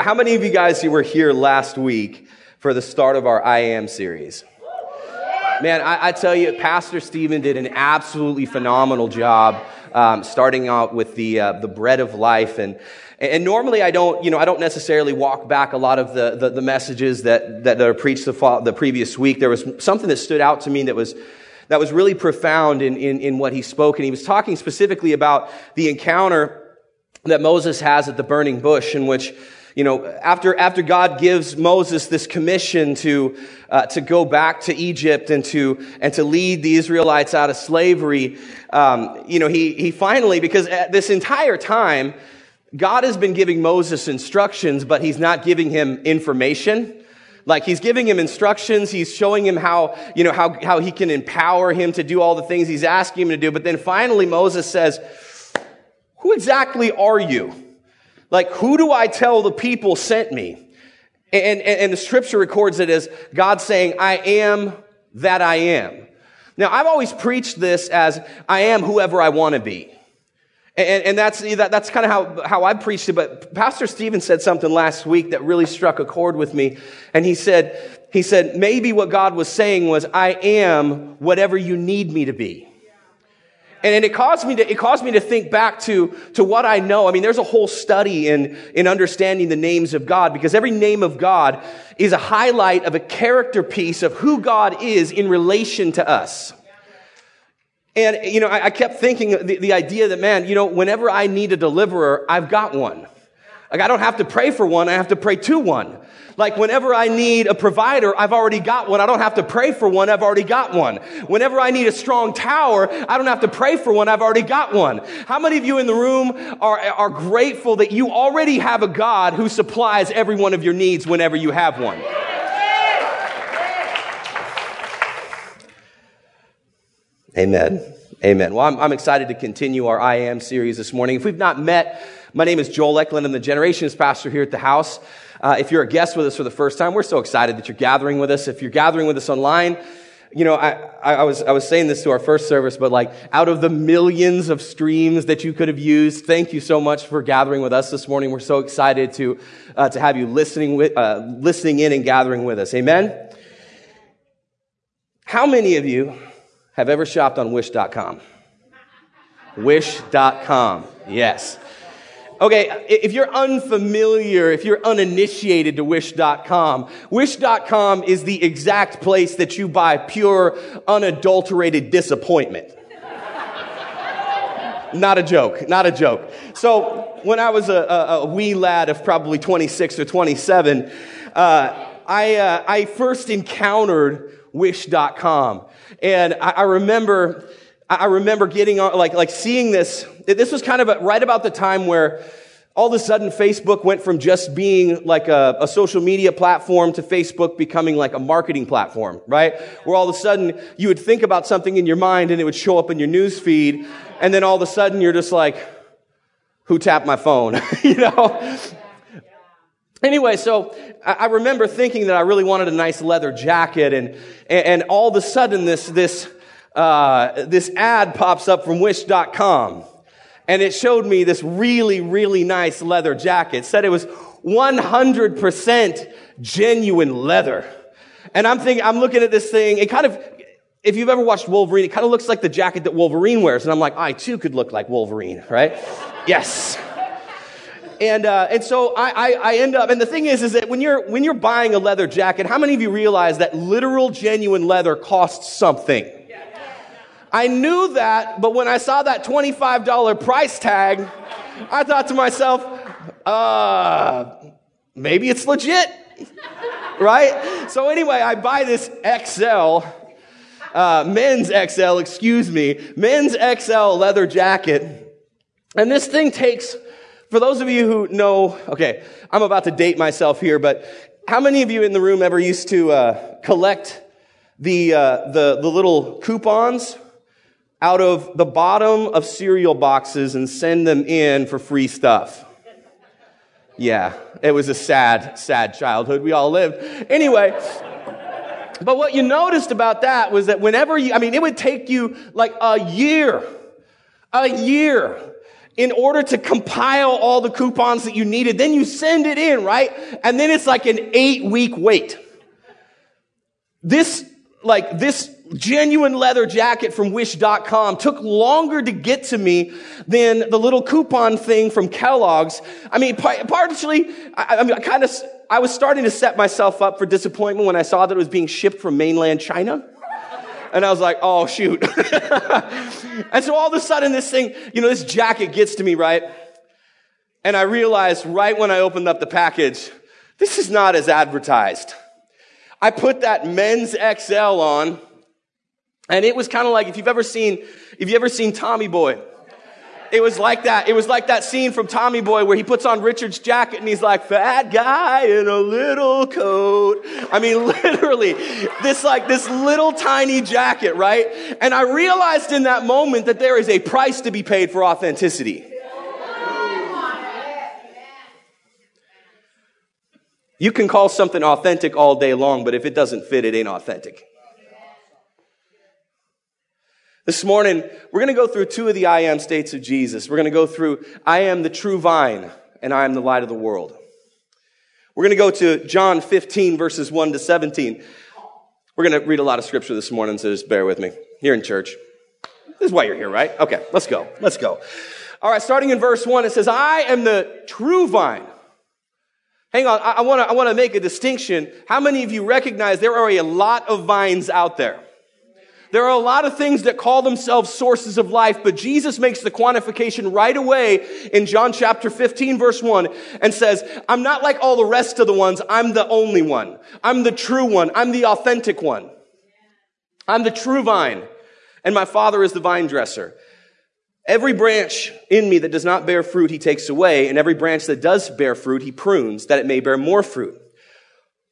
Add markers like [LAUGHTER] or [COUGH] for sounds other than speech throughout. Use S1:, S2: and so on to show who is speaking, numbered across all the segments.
S1: How many of you guys who were here last week for the start of our I Am series? Man, I, I tell you, Pastor Stephen did an absolutely phenomenal job um, starting out with the, uh, the bread of life. And, and normally I don't, you know, I don't necessarily walk back a lot of the, the, the messages that, that are preached the, fall, the previous week. There was something that stood out to me that was, that was really profound in, in, in what he spoke. And he was talking specifically about the encounter that Moses has at the burning bush in which you know, after, after God gives Moses this commission to, uh, to go back to Egypt and to, and to lead the Israelites out of slavery, um, you know, he, he finally, because this entire time, God has been giving Moses instructions, but he's not giving him information. Like he's giving him instructions, he's showing him how, you know, how, how he can empower him to do all the things he's asking him to do. But then finally Moses says, who exactly are you? Like, who do I tell the people sent me? And, and, and, the scripture records it as God saying, I am that I am. Now, I've always preached this as I am whoever I want to be. And, and that's, that, that's kind of how, how I preached it. But Pastor Stephen said something last week that really struck a chord with me. And he said, he said, maybe what God was saying was, I am whatever you need me to be. And it caused me to, it caused me to think back to, to what I know. I mean, there's a whole study in, in understanding the names of God because every name of God is a highlight of a character piece of who God is in relation to us. And, you know, I, I kept thinking the, the idea that, man, you know, whenever I need a deliverer, I've got one. Like, I don't have to pray for one, I have to pray to one. Like whenever I need a provider, I've already got one. I don't have to pray for one. I've already got one. Whenever I need a strong tower, I don't have to pray for one. I've already got one. How many of you in the room are, are grateful that you already have a God who supplies every one of your needs whenever you have one? Amen. Amen. Well, I'm, I'm, excited to continue our I Am series this morning. If we've not met, my name is Joel Eklund. I'm the Generations Pastor here at the house. Uh, if you're a guest with us for the first time, we're so excited that you're gathering with us. If you're gathering with us online, you know, I, I, was, I was saying this to our first service, but like out of the millions of streams that you could have used, thank you so much for gathering with us this morning. We're so excited to, uh, to have you listening with, uh, listening in and gathering with us. Amen. How many of you have ever shopped on wish.com? Wish.com. Yes. Okay, if you're unfamiliar, if you're uninitiated to Wish.com, Wish.com is the exact place that you buy pure, unadulterated disappointment. not a joke, not a joke. So, when I was a, a, a wee lad of probably 26 or 27, uh, I, uh, I first encountered Wish.com. And I, I remember I remember getting on, like, like seeing this. This was kind of right about the time where all of a sudden Facebook went from just being like a, a, social media platform to Facebook becoming like a marketing platform, right? Where all of a sudden you would think about something in your mind and it would show up in your news feed. And then all of a sudden you're just like, who tapped my phone? [LAUGHS] you know? Anyway, so I remember thinking that I really wanted a nice leather jacket and, and all of a sudden this, this, uh, this ad pops up from wish.com and it showed me this really, really nice leather jacket. It said it was 100% genuine leather. And I'm thinking, I'm looking at this thing, it kind of, if you've ever watched Wolverine, it kind of looks like the jacket that Wolverine wears. And I'm like, I too could look like Wolverine, right? yes. And, uh, and so I, I, I, end up, and the thing is, is that when you're, when you're buying a leather jacket, how many of you realize that literal genuine leather costs something? I knew that, but when I saw that $25 price tag, I thought to myself, uh, maybe it's legit, right? So anyway, I buy this XL, uh, men's XL, excuse me, men's XL leather jacket. And this thing takes, for those of you who know, okay, I'm about to date myself here, but how many of you in the room ever used to uh, collect the, uh, the, the little coupons out of the bottom of cereal boxes and send them in for free stuff. Yeah, it was a sad, sad childhood we all lived. Anyway, but what you noticed about that was that whenever you, I mean, it would take you like a year, a year. in order to compile all the coupons that you needed. Then you send it in, right? And then it's like an eight week wait. This, like, this genuine leather jacket from wish.com took longer to get to me than the little coupon thing from Kellogg's. I mean, partially, I, I mean, I kind of, I was starting to set myself up for disappointment when I saw that it was being shipped from mainland China. And I was like, oh, shoot. [LAUGHS] and so all of a sudden, this thing, you know, this jacket gets to me, right? And I realized right when I opened up the package, this is not as advertised. I put that men's XL on, and it was kind of like if you've ever seen, if you ever seen Tommy Boy, it was like that. It was like that scene from Tommy Boy where he puts on Richard's jacket and he's like, fat guy in a little coat. I mean, [LAUGHS] literally, this like, this little tiny jacket, right? And I realized in that moment that there is a price to be paid for authenticity. You can call something authentic all day long, but if it doesn't fit, it ain't authentic. This morning, we're going to go through two of the I am states of Jesus. We're going to go through I am the true vine and I am the light of the world. We're going to go to John 15, verses 1 to 17. We're going to read a lot of scripture this morning, so just bear with me. Here in church. This is why you're here, right? Okay, let's go. Let's go. All right, starting in verse 1, it says, I am the true vine. Hang on, I, I want to make a distinction. How many of you recognize there are a lot of vines out there? There are a lot of things that call themselves sources of life, but Jesus makes the quantification right away in John chapter 15 verse 1 and says, I'm not like all the rest of the ones. I'm the only one. I'm the true one. I'm the authentic one. I'm the true vine and my father is the vine dresser. Every branch in me that does not bear fruit, he takes away, and every branch that does bear fruit, he prunes, that it may bear more fruit.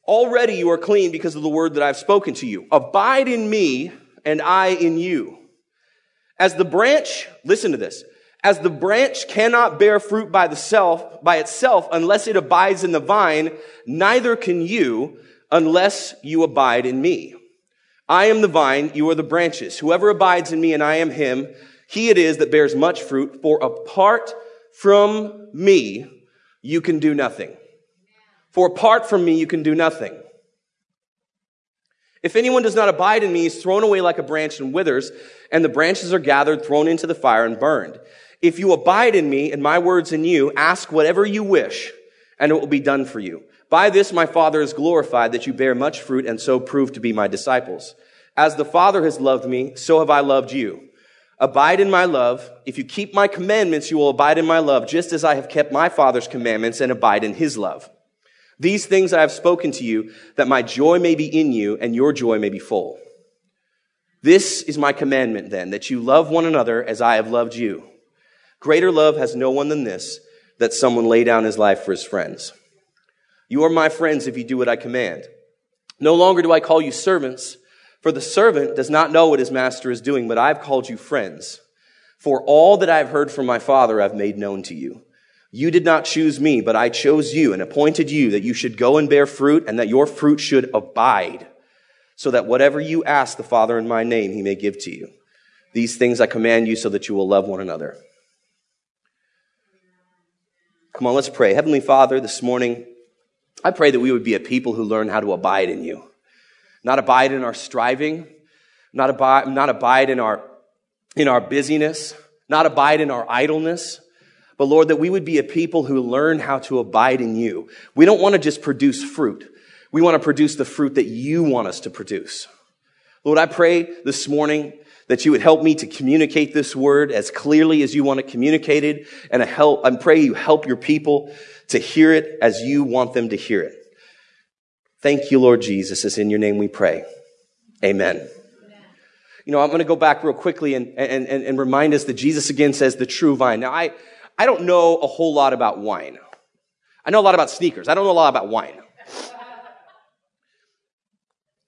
S1: Already you are clean because of the word that I've spoken to you. Abide in me, and I in you. As the branch, listen to this, as the branch cannot bear fruit by the self, by itself unless it abides in the vine, neither can you unless you abide in me. I am the vine, you are the branches. Whoever abides in me and I am him, he it is that bears much fruit, for apart from me, you can do nothing. For apart from me, you can do nothing. If anyone does not abide in me, he's thrown away like a branch and withers, and the branches are gathered, thrown into the fire, and burned. If you abide in me, and my words in you, ask whatever you wish, and it will be done for you. By this my Father is glorified, that you bear much fruit, and so prove to be my disciples. As the Father has loved me, so have I loved you. Abide in my love. If you keep my commandments, you will abide in my love, just as I have kept my Father's commandments and abide in his love. These things I have spoken to you, that my joy may be in you and your joy may be full. This is my commandment then, that you love one another as I have loved you. Greater love has no one than this, that someone lay down his life for his friends. You are my friends if you do what I command. No longer do I call you servants, for the servant does not know what his master is doing, but I've called you friends. For all that I've heard from my Father I've made known to you. You did not choose me, but I chose you and appointed you that you should go and bear fruit and that your fruit should abide, so that whatever you ask the Father in my name, he may give to you. These things I command you so that you will love one another. Come on, let's pray. Heavenly Father, this morning, I pray that we would be a people who learn how to abide in you. Not abide in our striving, not abide, not abide in our, in our busyness, not abide in our idleness, but Lord, that we would be a people who learn how to abide in you. We don't want to just produce fruit. We want to produce the fruit that you want us to produce. Lord, I pray this morning that you would help me to communicate this word as clearly as you want it communicated. And I help, I pray you help your people to hear it as you want them to hear it. Thank you, Lord Jesus. It's in your name we pray. Amen. You know, I'm going to go back real quickly and, and, and remind us that Jesus again says the true vine. Now, I, I don't know a whole lot about wine. I know a lot about sneakers. I don't know a lot about wine.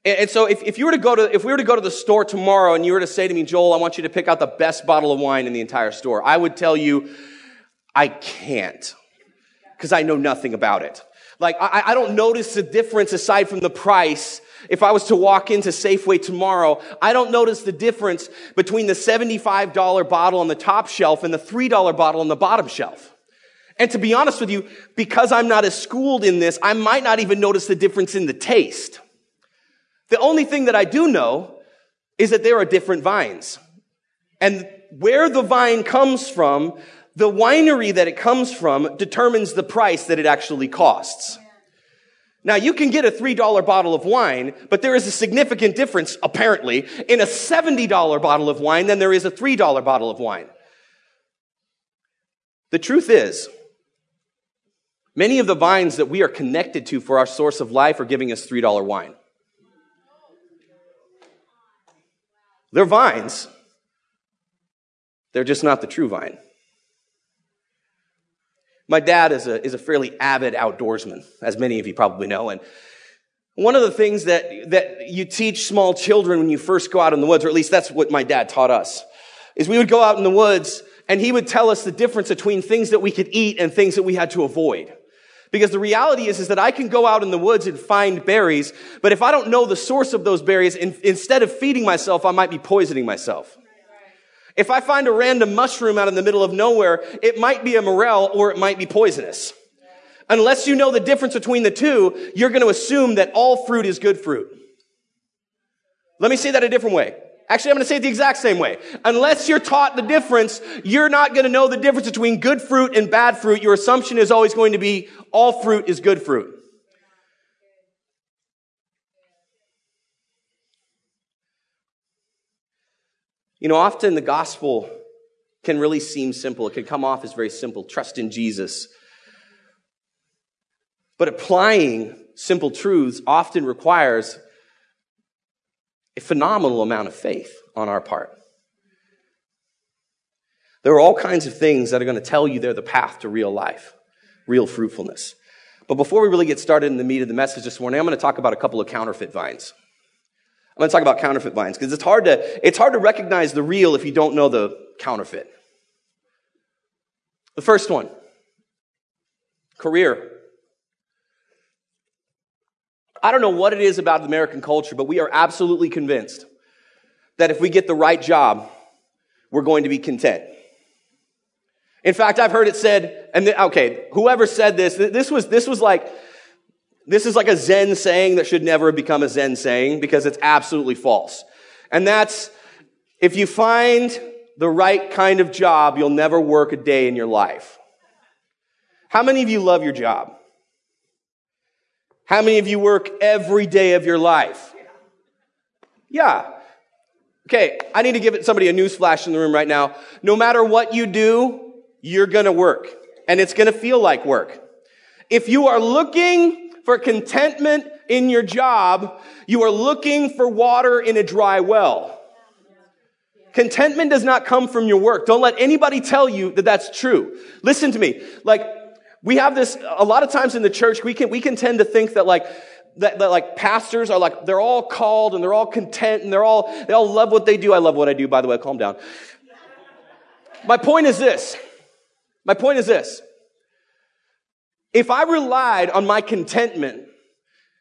S1: And, so if, if you were to go to, if we were to go to the store tomorrow and you were to say to me, Joel, I want you to pick out the best bottle of wine in the entire store, I would tell you, I can't. Because I know nothing about it. Like, I, I don't notice the difference aside from the price. If I was to walk into Safeway tomorrow, I don't notice the difference between the $75 bottle on the top shelf and the $3 bottle on the bottom shelf. And to be honest with you, because I'm not as schooled in this, I might not even notice the difference in the taste. The only thing that I do know is that there are different vines. And where the vine comes from, the winery that it comes from determines the price that it actually costs. Now you can get a $3 bottle of wine, but there is a significant difference, apparently, in a $70 bottle of wine than there is a $3 bottle of wine. The truth is, many of the vines that we are connected to for our source of life are giving us $3 wine. They're vines. They're just not the true vine. My dad is a, is a fairly avid outdoorsman, as many of you probably know. And one of the things that, that you teach small children when you first go out in the woods, or at least that's what my dad taught us, is we would go out in the woods and he would tell us the difference between things that we could eat and things that we had to avoid. Because the reality is, is that I can go out in the woods and find berries, but if I don't know the source of those berries, in, instead of feeding myself, I might be poisoning myself. If I find a random mushroom out in the middle of nowhere, it might be a morel or it might be poisonous. Unless you know the difference between the two, you're going to assume that all fruit is good fruit. Let me say that a different way. Actually, I'm going to say it the exact same way. Unless you're taught the difference, you're not going to know the difference between good fruit and bad fruit. Your assumption is always going to be all fruit is good fruit. You know, often the gospel can really seem simple. It can come off as very simple. Trust in Jesus. But applying simple truths often requires a phenomenal amount of faith on our part. There are all kinds of things that are going to tell you they're the path to real life, real fruitfulness. But before we really get started in the meat of the message this morning, I'm going to talk about a couple of counterfeit vines. I'm going to talk about counterfeit vines because it's hard to, it's hard to recognize the real if you don't know the counterfeit. The first one, career. I don't know what it is about American culture, but we are absolutely convinced that if we get the right job, we're going to be content. In fact, I've heard it said, and th- okay, whoever said this, this was, this was like, this is like a Zen saying that should never become a Zen saying because it's absolutely false. And that's, if you find the right kind of job, you'll never work a day in your life. How many of you love your job? How many of you work every day of your life? Yeah. Okay, I need to give somebody a news flash in the room right now. No matter what you do, you're gonna work. And it's gonna feel like work. If you are looking for contentment in your job, you are looking for water in a dry well. Contentment does not come from your work. Don't let anybody tell you that that's true. Listen to me. Like, we have this, a lot of times in the church, we can, we can tend to think that like, that, that, like pastors are like, they're all called and they're all content and they're all, they all love what they do. I love what I do, by the way, calm down. My point is this. My point is this. If I relied on my contentment,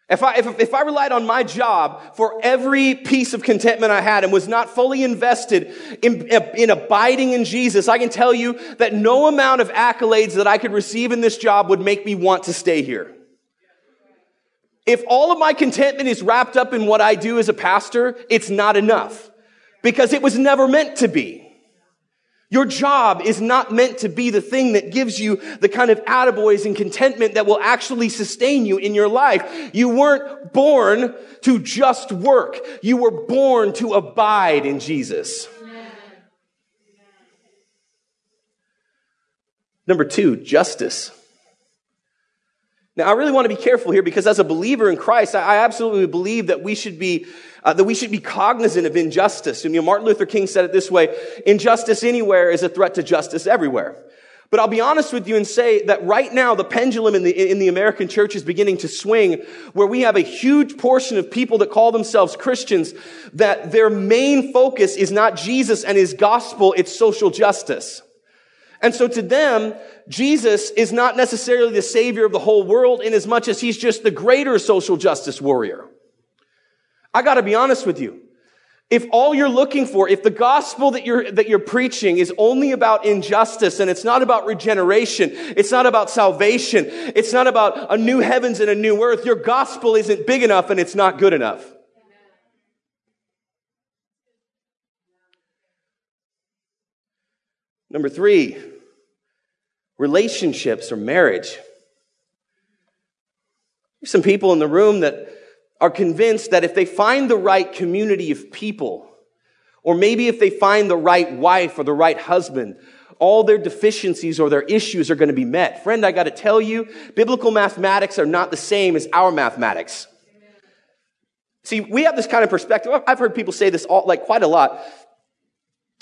S1: if I, if, if I relied on my job for every piece of contentment I had and was not fully invested in, in abiding in Jesus, I can tell you that no amount of accolades that I could receive in this job would make me want to stay here. If all of my contentment is wrapped up in what I do as a pastor, it's not enough because it was never meant to be. Your job is not meant to be the thing that gives you the kind of attaboys and contentment that will actually sustain you in your life. You weren't born to just work. You were born to abide in Jesus. Number two, justice. Now, I really want to be careful here because as a believer in Christ, I absolutely believe that we should be uh, that we should be cognizant of injustice. And, you know, Martin Luther King said it this way, injustice anywhere is a threat to justice everywhere. But I'll be honest with you and say that right now the pendulum in the, in the American church is beginning to swing where we have a huge portion of people that call themselves Christians that their main focus is not Jesus and his gospel, it's social justice. And so to them, Jesus is not necessarily the savior of the whole world in as much as he's just the greater social justice warrior. I gotta be honest with you. If all you're looking for, if the gospel that you're, that you're preaching is only about injustice and it's not about regeneration, it's not about salvation, it's not about a new heavens and a new earth, your gospel isn't big enough and it's not good enough. Number three, relationships or marriage. There's some people in the room that are convinced that if they find the right community of people, or maybe if they find the right wife or the right husband, all their deficiencies or their issues are going to be met. Friend, I got to tell you, biblical mathematics are not the same as our mathematics. See, we have this kind of perspective. I've heard people say this all, like quite a lot.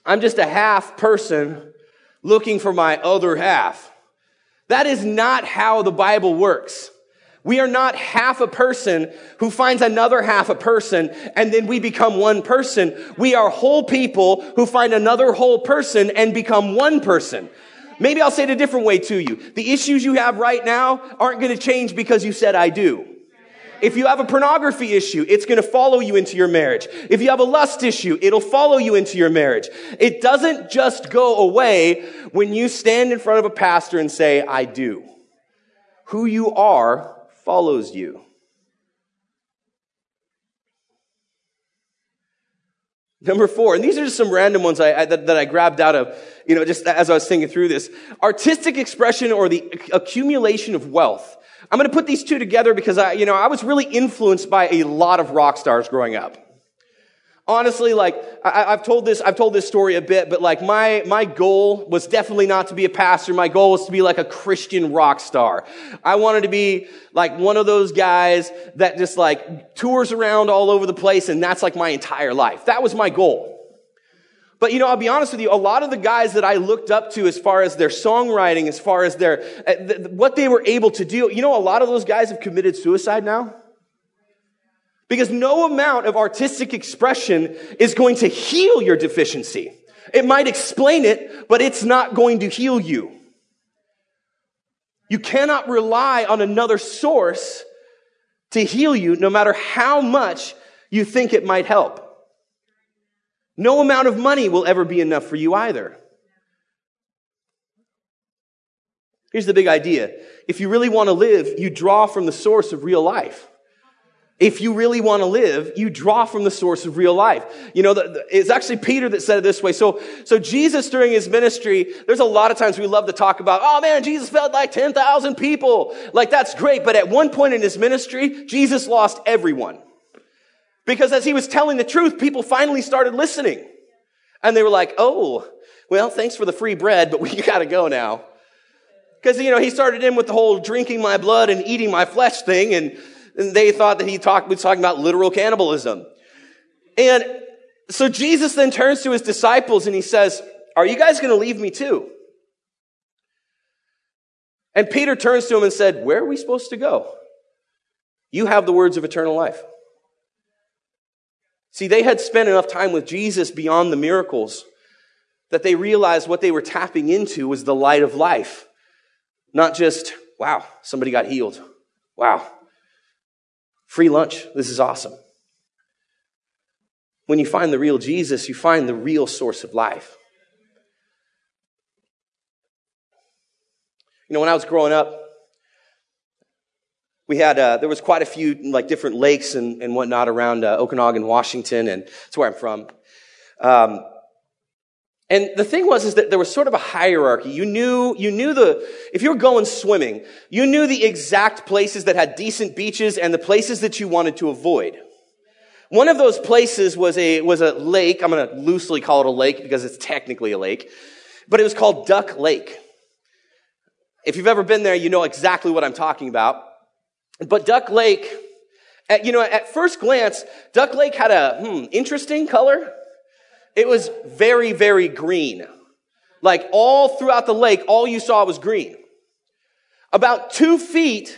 S1: I'm just a half person looking for my other half. That is not how the Bible works. We are not half a person who finds another half a person and then we become one person. We are whole people who find another whole person and become one person. Maybe I'll say it a different way to you. The issues you have right now aren't going to change because you said I do. If you have a pornography issue, it's going to follow you into your marriage. If you have a lust issue, it'll follow you into your marriage. It doesn't just go away when you stand in front of a pastor and say, I do. Who you are follows you. Number four, and these are just some random ones I, I, that, that I grabbed out of, you know, just as I was thinking through this. Artistic expression or the accumulation of wealth. I'm going to put these two together because I, you know, I was really influenced by a lot of rock stars growing up. Honestly, like, I, have told this, I've told this story a bit, but like my, my goal was definitely not to be a pastor. My goal was to be like a Christian rock star. I wanted to be like one of those guys that just like tours around all over the place and that's like my entire life. That was my goal. But you know, I'll be honest with you, a lot of the guys that I looked up to as far as their songwriting, as far as their, uh, what they were able to do, you know, a lot of those guys have committed suicide now. Because no amount of artistic expression is going to heal your deficiency. It might explain it, but it's not going to heal you. You cannot rely on another source to heal you, no matter how much you think it might help. No amount of money will ever be enough for you either. Here's the big idea. If you really want to live, you draw from the source of real life. If you really want to live, you draw from the source of real life. You know, the, the, it's actually Peter that said it this way. So, so Jesus during his ministry, there's a lot of times we love to talk about, oh man, Jesus fed like 10,000 people. Like that's great. But at one point in his ministry, Jesus lost everyone. Because as he was telling the truth, people finally started listening. And they were like, oh, well, thanks for the free bread, but we [LAUGHS] gotta go now. Because, you know, he started in with the whole drinking my blood and eating my flesh thing, and, and they thought that he talked, was talking about literal cannibalism. And so Jesus then turns to his disciples and he says, Are you guys gonna leave me too? And Peter turns to him and said, Where are we supposed to go? You have the words of eternal life. See, they had spent enough time with Jesus beyond the miracles that they realized what they were tapping into was the light of life. Not just, wow, somebody got healed. Wow. Free lunch. This is awesome. When you find the real Jesus, you find the real source of life. You know, when I was growing up, we had uh, there was quite a few like different lakes and, and whatnot around uh, Okanogan, Washington, and that's where I'm from. Um, and the thing was is that there was sort of a hierarchy. You knew you knew the if you were going swimming, you knew the exact places that had decent beaches and the places that you wanted to avoid. One of those places was a was a lake. I'm going to loosely call it a lake because it's technically a lake, but it was called Duck Lake. If you've ever been there, you know exactly what I'm talking about. But Duck Lake, at, you know, at first glance, Duck Lake had a hmm, interesting color. It was very, very green. Like all throughout the lake, all you saw was green. About two feet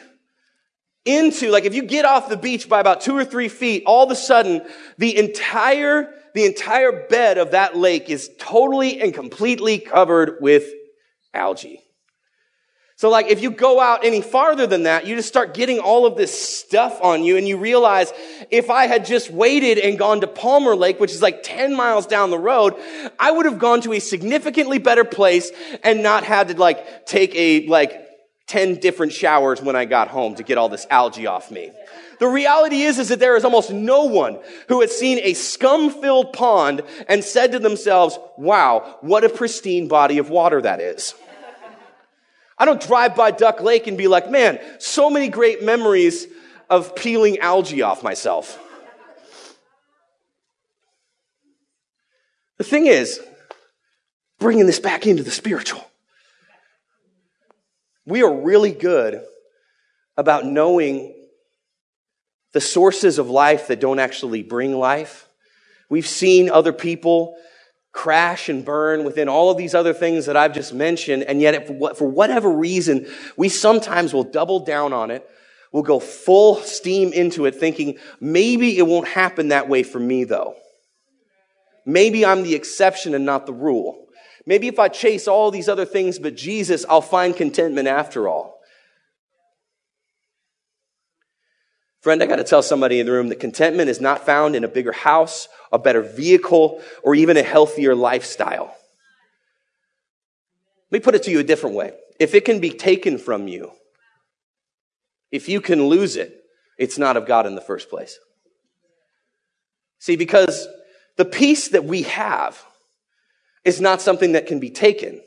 S1: into, like if you get off the beach by about two or three feet, all of a sudden, the entire, the entire bed of that lake is totally and completely covered with algae. So, like, if you go out any farther than that, you just start getting all of this stuff on you, and you realize if I had just waited and gone to Palmer Lake, which is like 10 miles down the road, I would have gone to a significantly better place and not had to, like, take a, like, 10 different showers when I got home to get all this algae off me. The reality is, is that there is almost no one who has seen a scum-filled pond and said to themselves, wow, what a pristine body of water that is. I don't drive by Duck Lake and be like, man, so many great memories of peeling algae off myself. The thing is, bringing this back into the spiritual, we are really good about knowing the sources of life that don't actually bring life. We've seen other people crash and burn within all of these other things that I've just mentioned. And yet, for whatever reason, we sometimes will double down on it. We'll go full steam into it thinking, maybe it won't happen that way for me though. Maybe I'm the exception and not the rule. Maybe if I chase all these other things but Jesus, I'll find contentment after all. Friend, I got to tell somebody in the room that contentment is not found in a bigger house, a better vehicle, or even a healthier lifestyle. Let me put it to you a different way. If it can be taken from you, if you can lose it, it's not of God in the first place. See, because the peace that we have is not something that can be taken.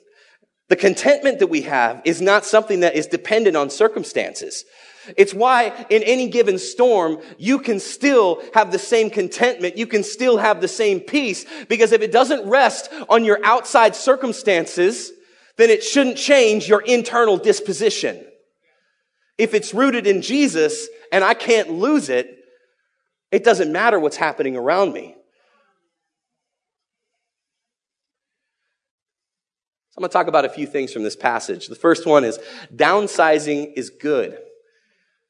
S1: The contentment that we have is not something that is dependent on circumstances. It's why in any given storm, you can still have the same contentment. You can still have the same peace because if it doesn't rest on your outside circumstances, then it shouldn't change your internal disposition. If it's rooted in Jesus and I can't lose it, it doesn't matter what's happening around me. So I'm going to talk about a few things from this passage. The first one is downsizing is good.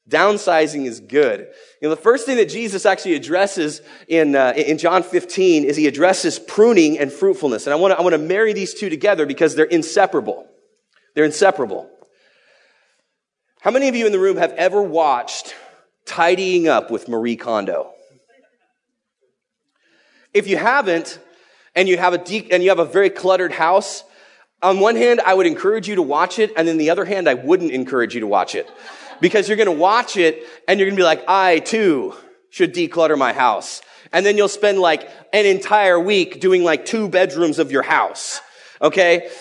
S1: Downsizing is good. You know, the first thing that Jesus actually addresses in, uh, in John 15 is he addresses pruning and fruitfulness. And I want to I want to marry these two together because they're inseparable. They're inseparable. How many of you in the room have ever watched Tidying Up with Marie Kondo? If you haven't, and you have a de- and you have a very cluttered house, on one hand, I would encourage you to watch it, and then the other hand, I wouldn't encourage you to watch it because you're going to watch it and you're going to be like, I too should declutter my house. And then you'll spend like an entire week doing like two bedrooms of your house. Okay?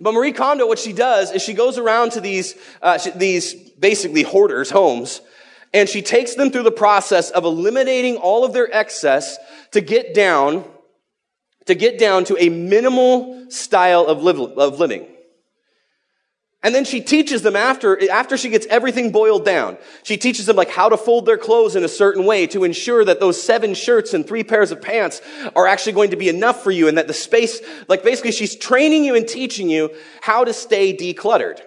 S1: But Marie Kondo, what she does is she goes around to these, uh, these basically hoarders' homes and she takes them through the process of eliminating all of their excess to get down, to get down to a minimal style of, live, of living. And then she teaches them after, after she gets everything boiled down, she teaches them like how to fold their clothes in a certain way to ensure that those seven shirts and three pairs of pants are actually going to be enough for you and that the space, like basically she's training you and teaching you how to stay decluttered.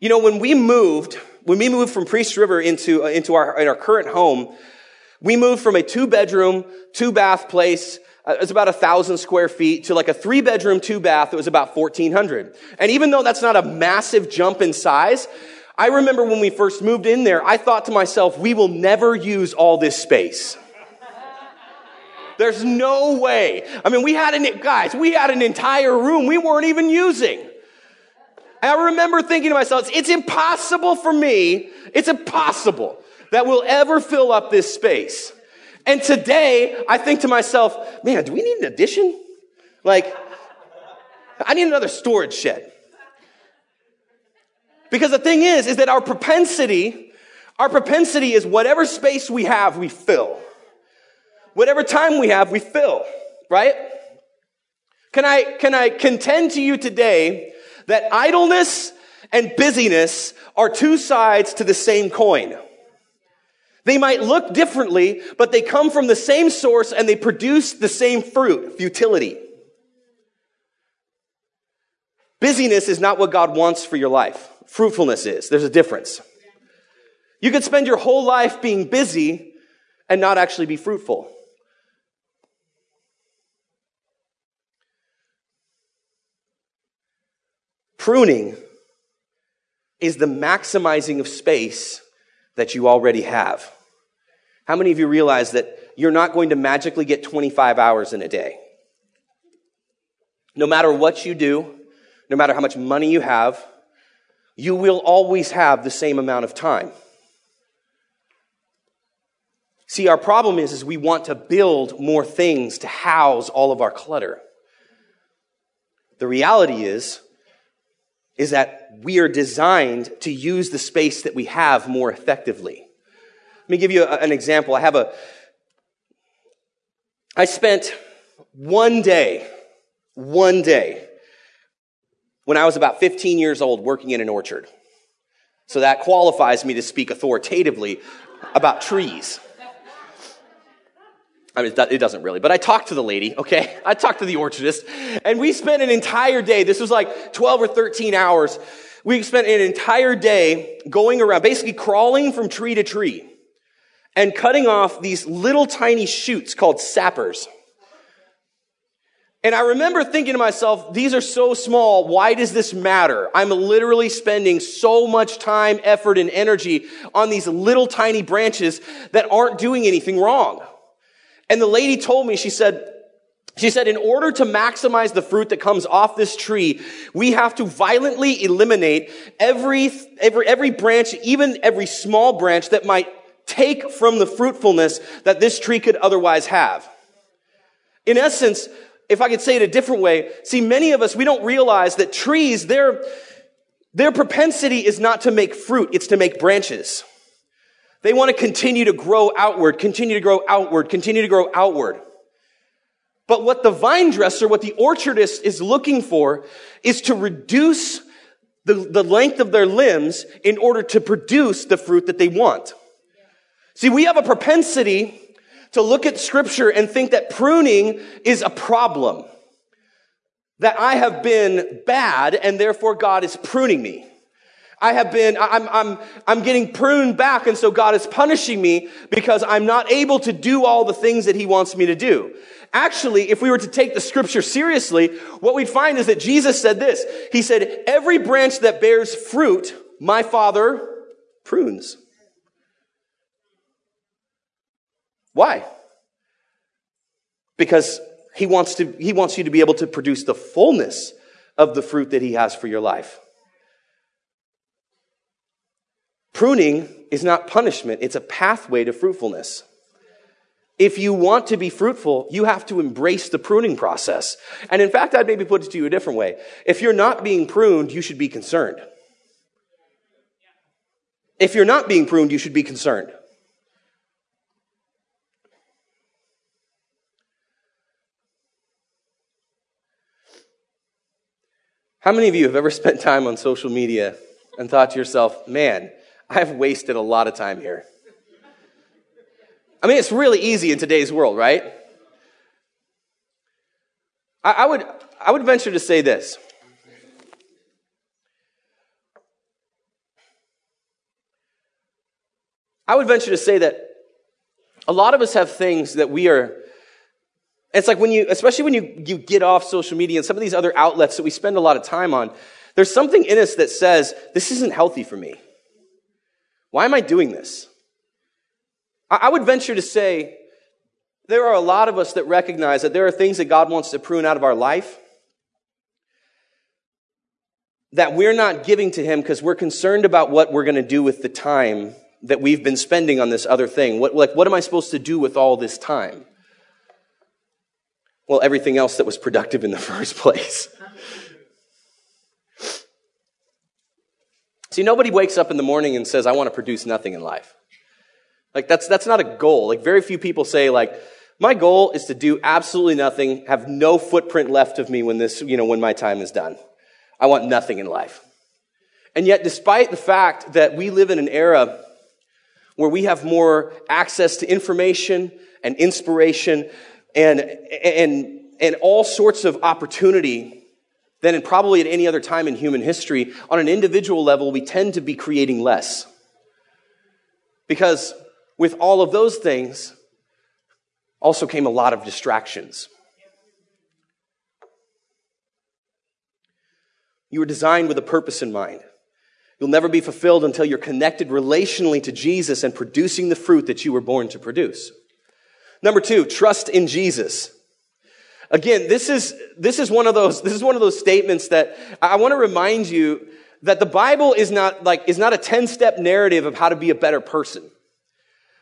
S1: You know, when we moved, when we moved from Priest River into, uh, into our, in our current home, we moved from a two bedroom, two bath place Uh, it was about a thousand square feet to like a three bedroom, two bath. It was about 1400. And even though that's not a massive jump in size, I remember when we first moved in there, I thought to myself, we will never use all this space. There's no way. I mean, we had an, guys, we had an entire room we weren't even using. And I remember thinking to myself, it's impossible for me, it's impossible that we'll ever fill up this space. And today, I think to myself, man, do we need an addition? Like, I need another storage shed. Because the thing is, is that our propensity, our propensity is whatever space we have, we fill. Whatever time we have, we fill, right? Can I, can I contend to you today that idleness and busyness are two sides to the same coin? They might look differently, but they come from the same source and they produce the same fruit, futility. Busyness is not what God wants for your life. Fruitfulness is. There's a difference. You could spend your whole life being busy and not actually be fruitful. Pruning is the maximizing of space that you already have. How many of you realize that you're not going to magically get 25 hours in a day? No matter what you do, no matter how much money you have, you will always have the same amount of time. See, our problem is, is we want to build more things to house all of our clutter. The reality is, is that we are designed to use the space that we have more effectively. Let me give you a, an example. I have a, I spent one day, one day, when I was about 15 years old working in an orchard. So that qualifies me to speak authoritatively about trees. I mean, it doesn't really, but I talked to the lady, okay? I talked to the orchardist, and we spent an entire day. This was like 12 or 13 hours. We spent an entire day going around, basically crawling from tree to tree and cutting off these little tiny shoots called sappers. And I remember thinking to myself, these are so small. Why does this matter? I'm literally spending so much time, effort, and energy on these little tiny branches that aren't doing anything wrong. And the lady told me, she said, she said, in order to maximize the fruit that comes off this tree, we have to violently eliminate every, every, every branch, even every small branch that might take from the fruitfulness that this tree could otherwise have. In essence, if I could say it a different way, see, many of us, we don't realize that trees, their, their propensity is not to make fruit, it's to make branches. They want to continue to grow outward, continue to grow outward, continue to grow outward. But what the vine dresser, what the orchardist is looking for is to reduce the, the length of their limbs in order to produce the fruit that they want. See, we have a propensity to look at scripture and think that pruning is a problem. That I have been bad and therefore God is pruning me. I have been, I'm, I'm, I'm getting pruned back, and so God is punishing me because I'm not able to do all the things that He wants me to do. Actually, if we were to take the scripture seriously, what we'd find is that Jesus said this. He said, Every branch that bears fruit, my Father prunes. Why? Because he wants to, he wants you to be able to produce the fullness of the fruit that he has for your life. Pruning is not punishment, it's a pathway to fruitfulness. If you want to be fruitful, you have to embrace the pruning process. And in fact, I'd maybe put it to you a different way. If you're not being pruned, you should be concerned. If you're not being pruned, you should be concerned. How many of you have ever [LAUGHS] spent time on social media and thought to yourself, man, I've wasted a lot of time here. I mean, it's really easy in today's world, right? I, I would, I would venture to say this. I would venture to say that a lot of us have things that we are. It's like when you, especially when you, you get off social media and some of these other outlets that we spend a lot of time on, there's something in us that says, this isn't healthy for me. Why am I doing this? I would venture to say there are a lot of us that recognize that there are things that God wants to prune out of our life that we're not giving to Him because we're concerned about what we're going to do with the time that we've been spending on this other thing. What, like, what am I supposed to do with all this time? Well, everything else that was productive in the [LAUGHS] first place. See, nobody wakes up in the morning and says, I want to produce nothing in life. Like, that's, that's not a goal. Like, very few people say, like, my goal is to do absolutely nothing, have no footprint left of me when this, you know, when my time is done. I want nothing in life. And yet, despite the fact that we live in an era where we have more access to information and inspiration and, and, and all sorts of opportunity than probably at any other time in human history, on an individual level, we tend to be creating less. Because with all of those things also came a lot of distractions. You were designed with a purpose in mind. You'll never be fulfilled until you're connected relationally to Jesus and producing the fruit that you were born to produce. Number two, trust in Jesus. Again, this is, this is one of those, this is one of those statements that I want to remind you that the Bible is not like, is not a 10 step narrative of how to be a better person.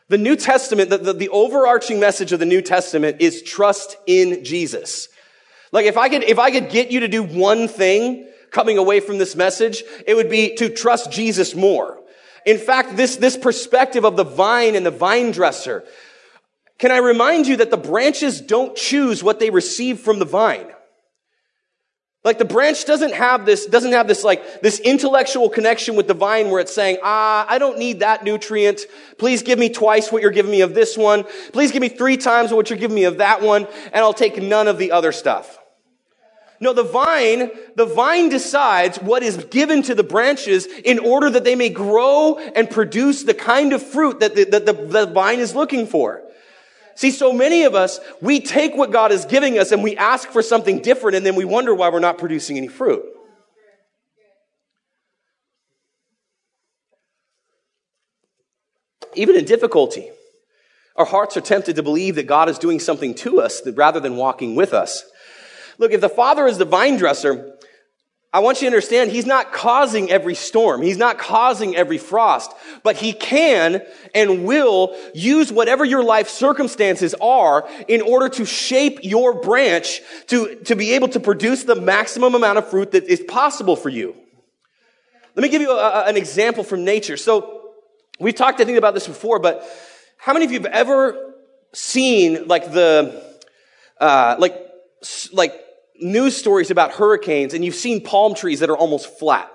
S1: The New Testament, the, the, the, overarching message of the New Testament is trust in Jesus. Like if I could, if I could get you to do one thing coming away from this message, it would be to trust Jesus more. In fact, this, this perspective of the vine and the vine dresser, can I remind you that the branches don't choose what they receive from the vine? Like the branch doesn't have this, doesn't have this like, this intellectual connection with the vine where it's saying, ah, I don't need that nutrient. Please give me twice what you're giving me of this one. Please give me three times what you're giving me of that one, and I'll take none of the other stuff. No, the vine, the vine decides what is given to the branches in order that they may grow and produce the kind of fruit that the, that the, the vine is looking for. See, so many of us, we take what God is giving us and we ask for something different and then we wonder why we're not producing any fruit. Even in difficulty, our hearts are tempted to believe that God is doing something to us rather than walking with us. Look, if the Father is the vine dresser, I want you to understand he's not causing every storm. He's not causing every frost, but he can and will use whatever your life circumstances are in order to shape your branch to, to be able to produce the maximum amount of fruit that is possible for you. Let me give you a, an example from nature. So we've talked, I think, about this before, but how many of you have ever seen like the, uh, like, like news stories about hurricanes and you've seen palm trees that are almost flat.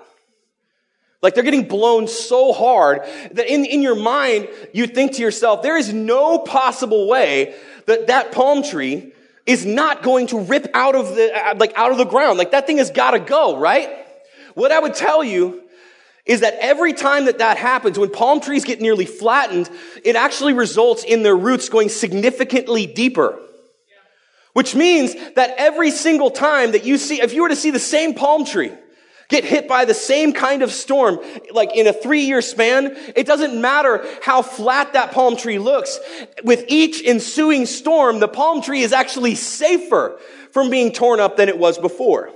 S1: Like they're getting blown so hard that in, in your mind, you think to yourself, there is no possible way that that palm tree is not going to rip out of the, uh, like out of the ground. Like that thing has got to go, right? What I would tell you is that every time that that happens, when palm trees get nearly flattened, it actually results in their roots going significantly deeper. Which means that every single time that you see, if you were to see the same palm tree get hit by the same kind of storm, like in a three year span, it doesn't matter how flat that palm tree looks. With each ensuing storm, the palm tree is actually safer from being torn up than it was before.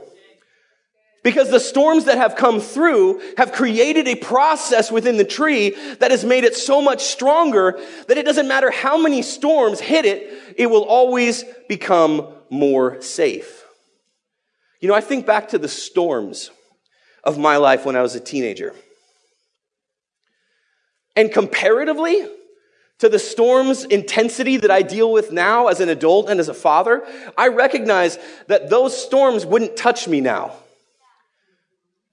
S1: Because the storms that have come through have created a process within the tree that has made it so much stronger that it doesn't matter how many storms hit it, it will always become more safe. You know, I think back to the storms of my life when I was a teenager. And comparatively to the storm's intensity that I deal with now as an adult and as a father, I recognize that those storms wouldn't touch me now.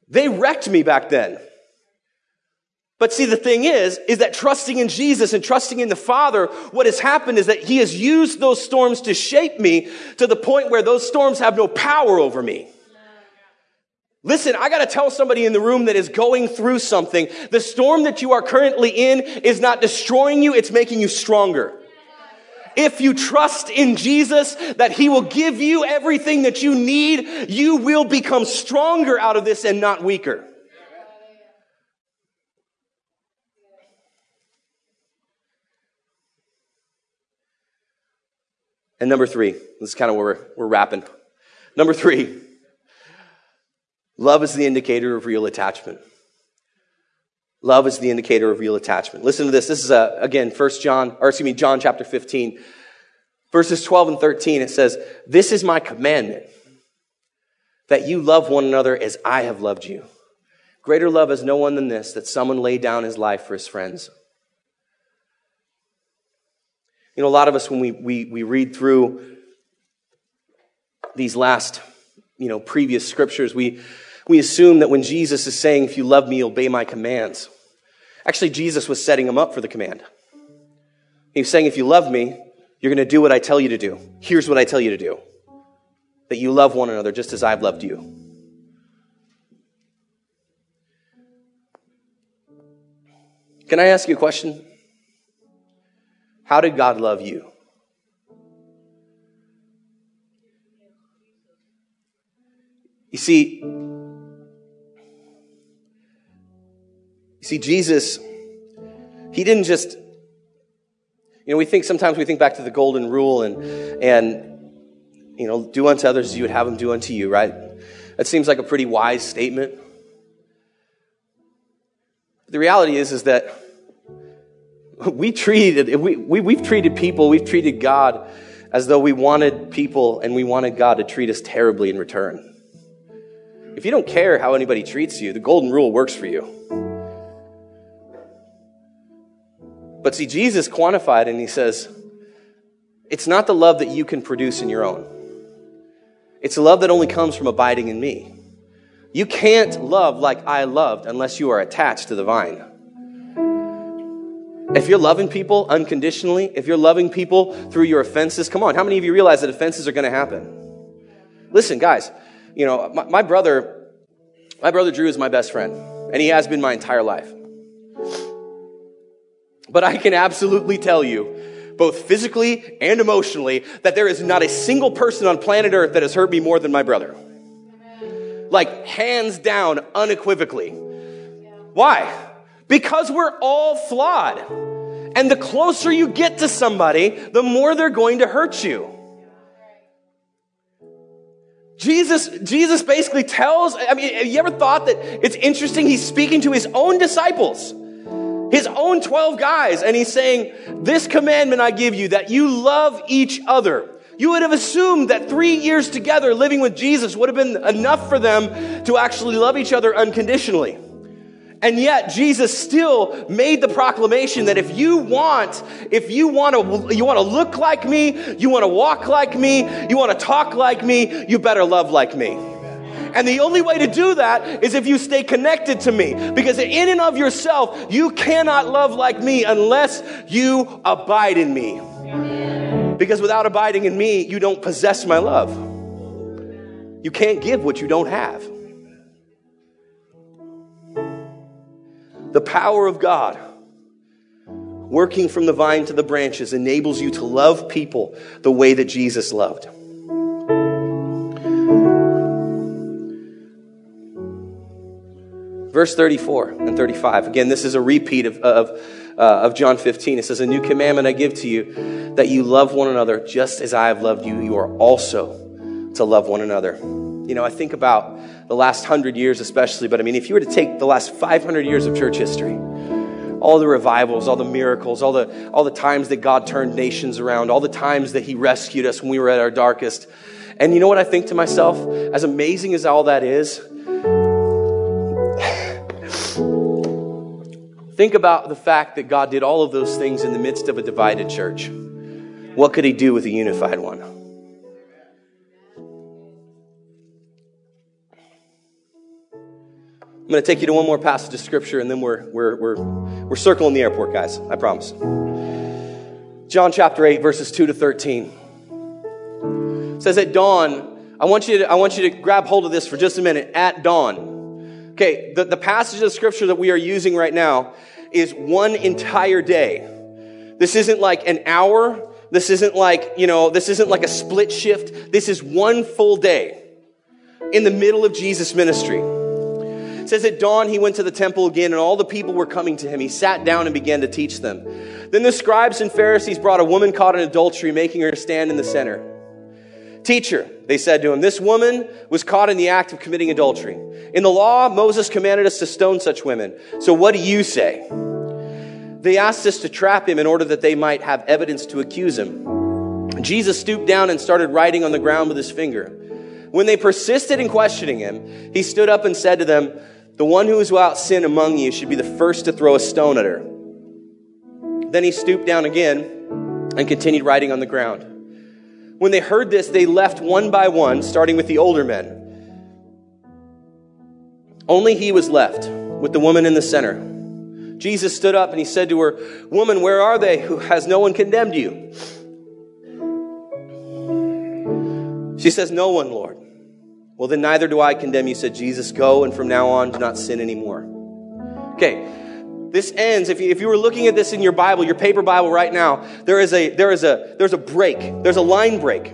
S1: They wrecked me back then. But see, the thing is, is that trusting in Jesus and trusting in the Father, what has happened is that He has used those storms to shape me to the point where those storms have no power over me. Listen, I gotta tell somebody in the room that is going through something, the storm that you are currently in is not destroying you, it's making you stronger. If you trust in Jesus that He will give you everything that you need, you will become stronger out of this and not weaker. And number three, this is kind of where we're, we're wrapping. Number three, love is the indicator of real attachment. Love is the indicator of real attachment. Listen to this. This is, a, uh, again, First John, or excuse me, John chapter 15, verses 12 and 13. It says, This is my commandment, that you love one another as I have loved you. Greater love has no one than this, that someone lay down his life for his friends. You know, a lot of us, when we, we, we read through these last, you know, previous scriptures, we, we assume that when Jesus is saying, if you love me, obey my commands. Actually, Jesus was setting him up for the command. He was saying, if you love me, you're going to do what I tell you to do. Here's what I tell you to do. That you love one another just as I've loved you. Can I ask you a question? How did God love you? You see, See, Jesus, he didn't just, you know, we think sometimes we think back to the golden rule and, and, you know, do unto others as you would have them do unto you, right? That seems like a pretty wise statement. The reality is, is that we treated, we, we, we've treated people, we've treated God as though we wanted people and we wanted God to treat us terribly in return. If you don't care how anybody treats you, the golden rule works for you. But see, Jesus quantified and he says, it's not the love that you can produce in your own. It's a love that only comes from abiding in me. You can't love like I loved unless you are attached to the vine. If you're loving people unconditionally, if you're loving people through your offenses, come on, how many of you realize that offenses are going to happen? Listen, guys, you know, my, my brother, my brother Drew is my best friend, and he has been my entire life. But I can absolutely tell you, both physically and emotionally, that there is not a single person on planet Earth that has hurt me more than my brother. Like, hands down, unequivocally. Why? Because we're all flawed. And the closer you get to somebody, the more they're going to hurt you. Jesus, Jesus basically tells, I mean, have you ever thought that it's interesting? He's speaking to his own disciples, his own 12 guys, and he's saying, This commandment I give you, that you love each other. You would have assumed that three years together living with Jesus would have been enough for them to actually love each other unconditionally. And yet Jesus still made the proclamation that if you want, if you want to, you want to look like me, you want to walk like me, you want to talk like me, you better love like me. And the only way to do that is if you stay connected to me. Because in and of yourself, you cannot love like me unless you abide in me. Because without abiding in me, you don't possess my love. You can't give what you don't have. The power of God working from the vine to the branches enables you to love people the way that Jesus loved. Verse 34 and 35. Again, this is a repeat of, of, uh, of John 15. It says, A new commandment I give to you, that you love one another just as I have loved you. You are also to love one another. You know, I think about the last hundred years, especially, but I mean, if you were to take the last 500 years of church history, all the revivals, all the miracles, all the, all the times that God turned nations around, all the times that He rescued us when we were at our darkest. And you know what I think to myself? As amazing as all that is, think about the fact that God did all of those things in the midst of a divided church. What could He do with a unified one? I'm going to take you to one more passage of scripture and then we're, we're, we're, we're circling the airport, guys. I promise. John chapter 8, verses 2 to 13. It says, At dawn, I want, you to, I want you to grab hold of this for just a minute. At dawn. Okay, the, the passage of scripture that we are using right now is one entire day. This isn't like an hour. This isn't like, you know, this isn't like a split shift. This is one full day in the middle of Jesus' ministry. It says at dawn he went to the temple again, and all the people were coming to him. He sat down and began to teach them. Then the scribes and Pharisees brought a woman caught in adultery, making her stand in the center. Teacher, they said to him, this woman was caught in the act of committing adultery. In the law, Moses commanded us to stone such women. So what do you say? They asked us to trap him in order that they might have evidence to accuse him. Jesus stooped down and started writing on the ground with his finger. When they persisted in questioning him, he stood up and said to them, the one who is without sin among you should be the first to throw a stone at her. Then he stooped down again and continued writing on the ground. When they heard this, they left one by one, starting with the older men. Only he was left with the woman in the center. Jesus stood up and he said to her, Woman, where are they? Who has no one condemned you? She says, No one, Lord. Well, then neither do I condemn you, said Jesus. Go, and from now on, do not sin anymore. Okay, this ends. If you, if you were looking at this in your Bible, your paper Bible right now, there is a, there is a, there's a break. There's a line break.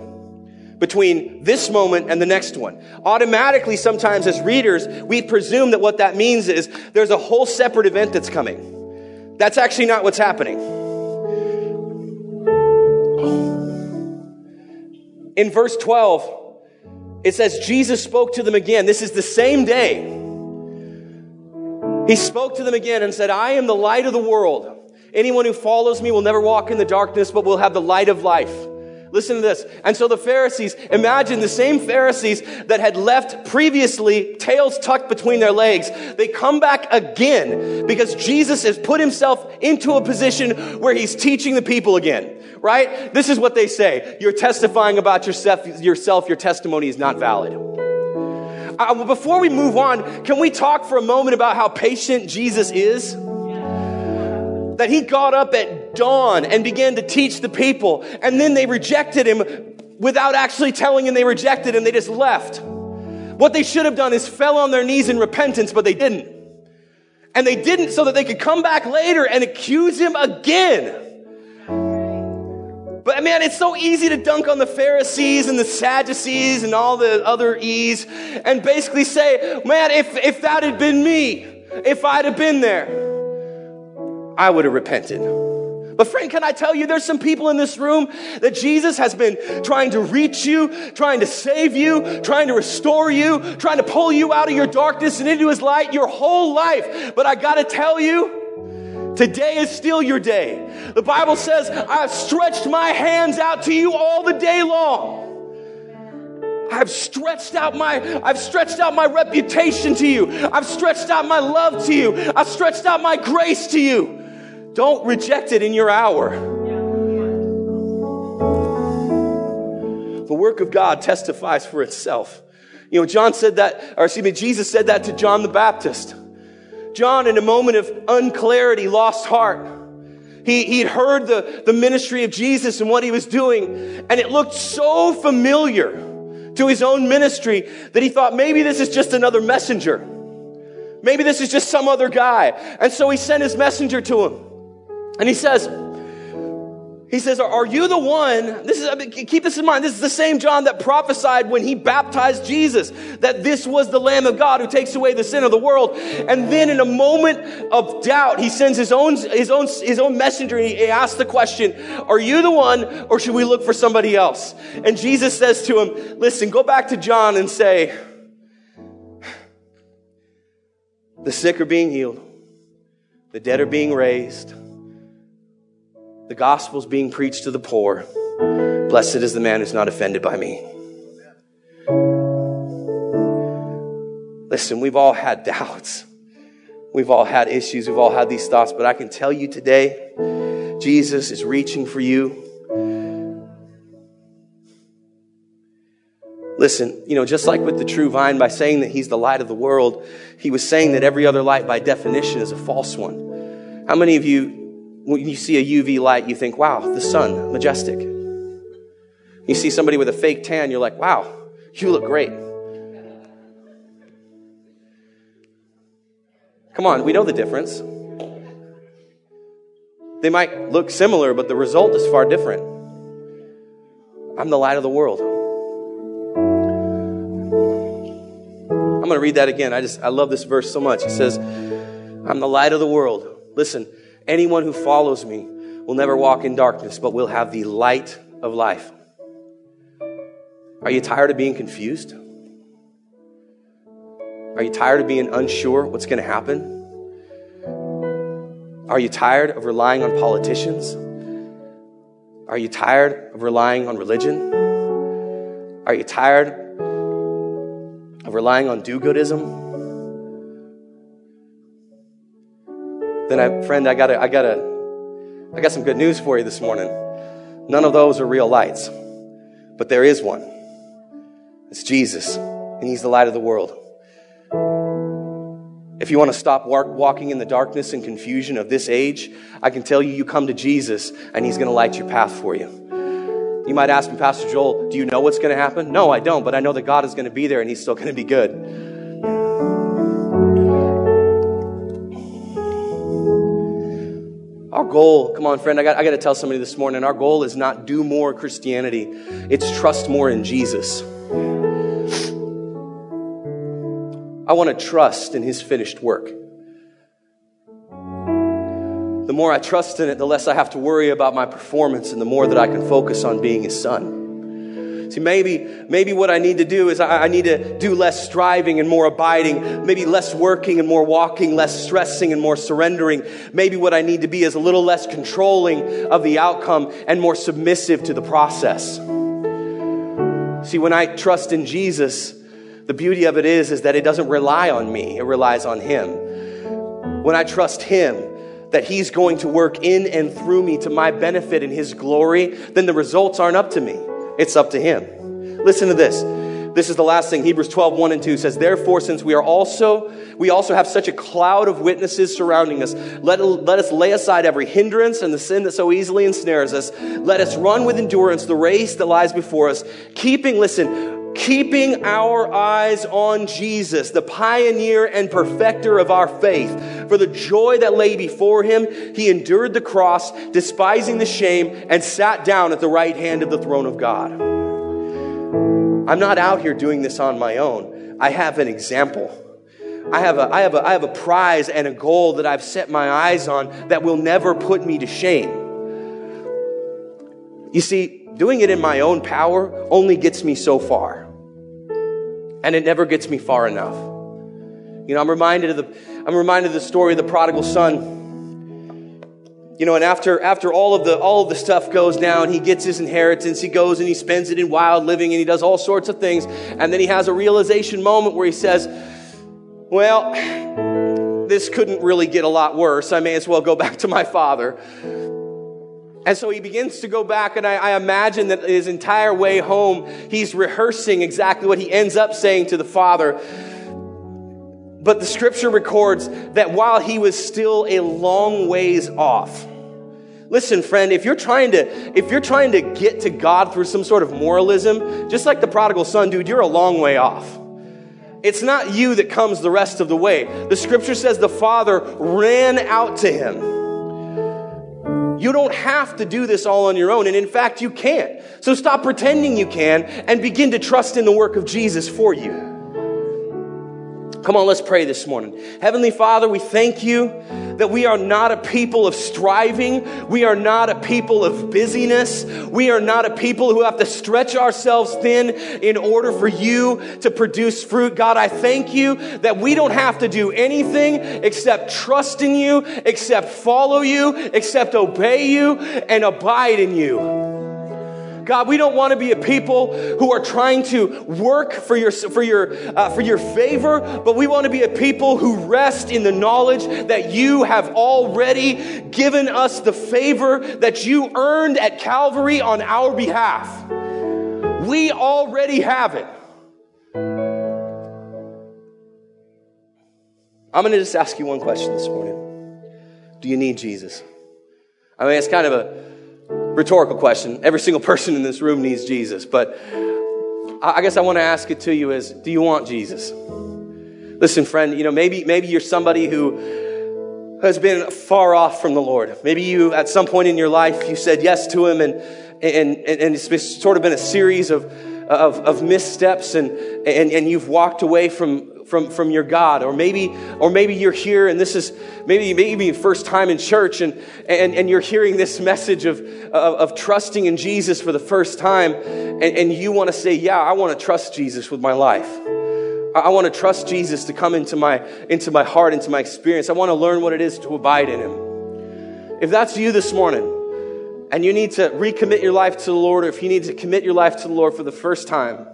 S1: between this moment and the next one. Automatically, sometimes as readers, we presume that what that means is there's a whole separate event that's coming. That's actually not what's happening. In verse 12, it says, Jesus spoke to them again. This is the same day. He spoke to them again and said, I am the light of the world. Anyone who follows me will never walk in the darkness, but will have the light of life. Listen to this. And so the Pharisees, imagine the same Pharisees that had left previously, tails tucked between their legs. They come back again because Jesus has put himself into a position where he's teaching the people again, right? This is what they say. You're testifying about yourself, yourself your testimony is not valid. Uh, before we move on, can we talk for a moment about how patient Jesus is? that he got up at dawn and began to teach the people, and then they rejected him without actually telling him they rejected him, they just left. What they should have done is fell on their knees in repentance, but they didn't. And they didn't so that they could come back later and accuse him again. Man, it's so easy to dunk on the Pharisees and the Sadducees and all the other E's and basically say, man, if, if that had been me, if I'd have been there, I would have repented. But friend, can I tell you, there's some people in this room that Jesus has been trying to reach you, trying to save you, trying to restore you, trying to pull you out of your darkness and into his light your whole life. But I gotta tell you, today is still your day. The Bible says, I've stretched my hands out to you all the day long. I've stretched out my, I've stretched out my reputation to you. I've stretched out my love to you. I've stretched out my grace to you. Don't reject it in your hour. The work of God testifies for itself. You know, John said that, or excuse me, Jesus said that to John the Baptist. John, in a moment of unclarity, lost heart. He, he'd heard the, the ministry of Jesus and what he was doing, and it looked so familiar to his own ministry that he thought maybe this is just another messenger. Maybe this is just some other guy. And so he sent his messenger to him. And he says, he says, Are you the one? This is, I mean, keep this in mind. This is the same John that prophesied when he baptized Jesus that this was the Lamb of God who takes away the sin of the world. And then in a moment of doubt, he sends his own, his own, his own messenger and he asks the question, Are you the one or should we look for somebody else? And Jesus says to him, Listen, go back to John and say, The sick are being healed, the dead are being raised the gospel is being preached to the poor. Blessed is the man who's not offended by me. Listen, we've all had [LAUGHS] doubts. We've all had issues. We've all had these thoughts. But I can tell you today, Jesus is reaching for you. Listen, you know, just like with the true vine, by saying that he's the light of the world, he was saying that every other light, by definition, is a false one. How many of you when you see a UV light, you think, wow, the sun, majestic. You see somebody with a fake tan, you're like, wow, you look great. Come on, we know the difference. They might look similar, but the result is far different. I'm the light of the world. I'm going to read that again. I just I love this verse so much. It says, "I'm the light of the world." Listen, Anyone who follows me will never walk in darkness, but will have the light of life. Are you tired of being confused? Are you tired of being unsure what's going to happen? Are you tired of relying on politicians? Are you tired of relying on religion? Are you tired of relying on do goodism? Then I, friend, I gotta, I gotta, I got some good news for you this morning. None of those are real lights, but there is one. It's Jesus, and He's the light of the world. If you want to stop walking in the darkness and confusion of this age, I can tell you, you come to Jesus, and He's going to light your path for you. You might ask me, Pastor Joel, do you know what's going to happen? No, I don't, but I know that God is going to be there, and He's still going to be good. Our goal, come on, friend, I got, I got to tell somebody this morning, our goal is not do more Christianity, it's trust more in Jesus. I want to trust in his finished work. The more I trust in it, the less I have to worry about my performance and the more that I can focus on being his son. See, maybe, maybe what I need to do is I, I, need to do less striving and more abiding, maybe less working and more walking, less stressing and more surrendering. Maybe what I need to be is a little less controlling of the outcome and more submissive to the process. See, when I trust in Jesus, the beauty of it is, is that it doesn't rely on me, it relies on Him. When I trust Him, that He's going to work in and through me to my benefit and His glory, then the results aren't up to me. It's up to him. Listen to this. This is the last thing. Hebrews 12, 1 and 2 says, Therefore, since we are also, we also have such a cloud of witnesses surrounding us, let, let us lay aside every hindrance and the sin that so easily ensnares us. Let us run with endurance the race that lies before us, keeping, listen, keeping our eyes on Jesus, the pioneer and perfecter of our faith. For the joy that lay before him, he endured the cross, despising the shame, and sat down at the right hand of the throne of God. I'm not out here doing this on my own. I have an example. I have, a, I, have a, I have a prize and a goal that I've set my eyes on that will never put me to shame. You see, doing it in my own power only gets me so far. And it never gets me far enough. You know, I'm reminded of the, I'm reminded of the story of the prodigal son. You know, and after, after all of the, all of the stuff goes down, he gets his inheritance, he goes and he spends it in wild living and he does all sorts of things. And then he has a realization moment where he says, well, this couldn't really get a lot worse. I may as well go back to my father. And so he begins to go back, and I, I, imagine that his entire way home, he's rehearsing exactly what he ends up saying to the father. But the scripture records that while he was still a long ways off, listen, friend, if you're trying to, if you're trying to get to God through some sort of moralism, just like the prodigal son, dude, you're a long way off. It's not you that comes the rest of the way. The scripture says the father ran out to him. You don't have to do this all on your own, and in fact, you can't. So stop pretending you can and begin to trust in the work of Jesus for you. Come on, let's pray this morning. Heavenly Father, we thank you that we are not a people of striving. We are not a people of busyness. We are not a people who have to stretch ourselves thin in order for you to produce fruit. God, I thank you that we don't have to do anything except trust in you, except follow you, except obey you and abide in you. God, we don't want to be a people who are trying to work for your, for your, uh, for your favor, but we want to be a people who rest in the knowledge that you have already given us the favor that you earned at Calvary on our behalf. We already have it. I'm going to just ask you one question this morning. Do you need Jesus? I mean, it's kind of a rhetorical question. Every single person in this room needs Jesus, but I guess I want to ask it to you is do you want Jesus? Listen, friend, you know, maybe maybe you're somebody who has been far off from the Lord. Maybe you at some point in your life you said yes to him and and and it's sort of been a series of of, of missteps and, and and you've walked away from from, from your God. Or maybe, or maybe you're here and this is maybe, maybe first time in church and, and, and you're hearing this message of, of, of trusting in Jesus for the first time. And, and you want to say, yeah, I want to trust Jesus with my life. I want to trust Jesus to come into my, into my heart, into my experience. I want to learn what it is to abide in Him. If that's you this morning, and you need to recommit your life to the Lord, or if you need to commit your life to the Lord for the first time,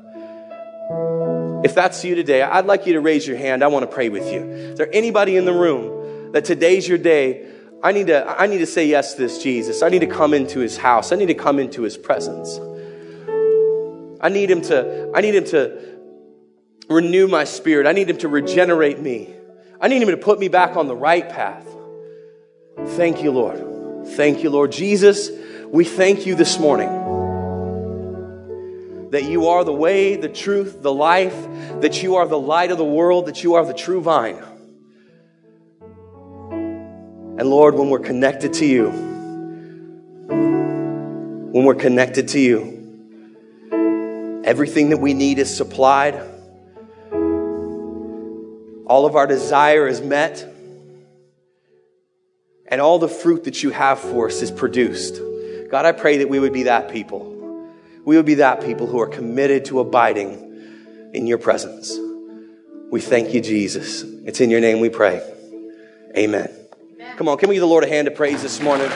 S1: if that's you today, I'd like you to raise your hand. I want to pray with you. Is there anybody in the room that today's your day? I need to, I need to say yes to this Jesus. I need to come into his house. I need to come into his presence. I need him to, I need him to renew my spirit. I need him to regenerate me. I need him to put me back on the right path. Thank you, Lord. Thank you, Lord. Jesus, we thank you this morning that you are the way, the truth, the life, that you are the light of the world, that you are the true vine. And Lord, when we're connected to you, when we're connected to you, everything that we need is supplied, all of our desire is met, and all the fruit that you have for us is produced. God, I pray that we would be that people. We would be that people who are committed to abiding in your presence. We thank you, Jesus. It's in your name we pray. Amen. Come on, can we give the Lord a hand of praise this morning?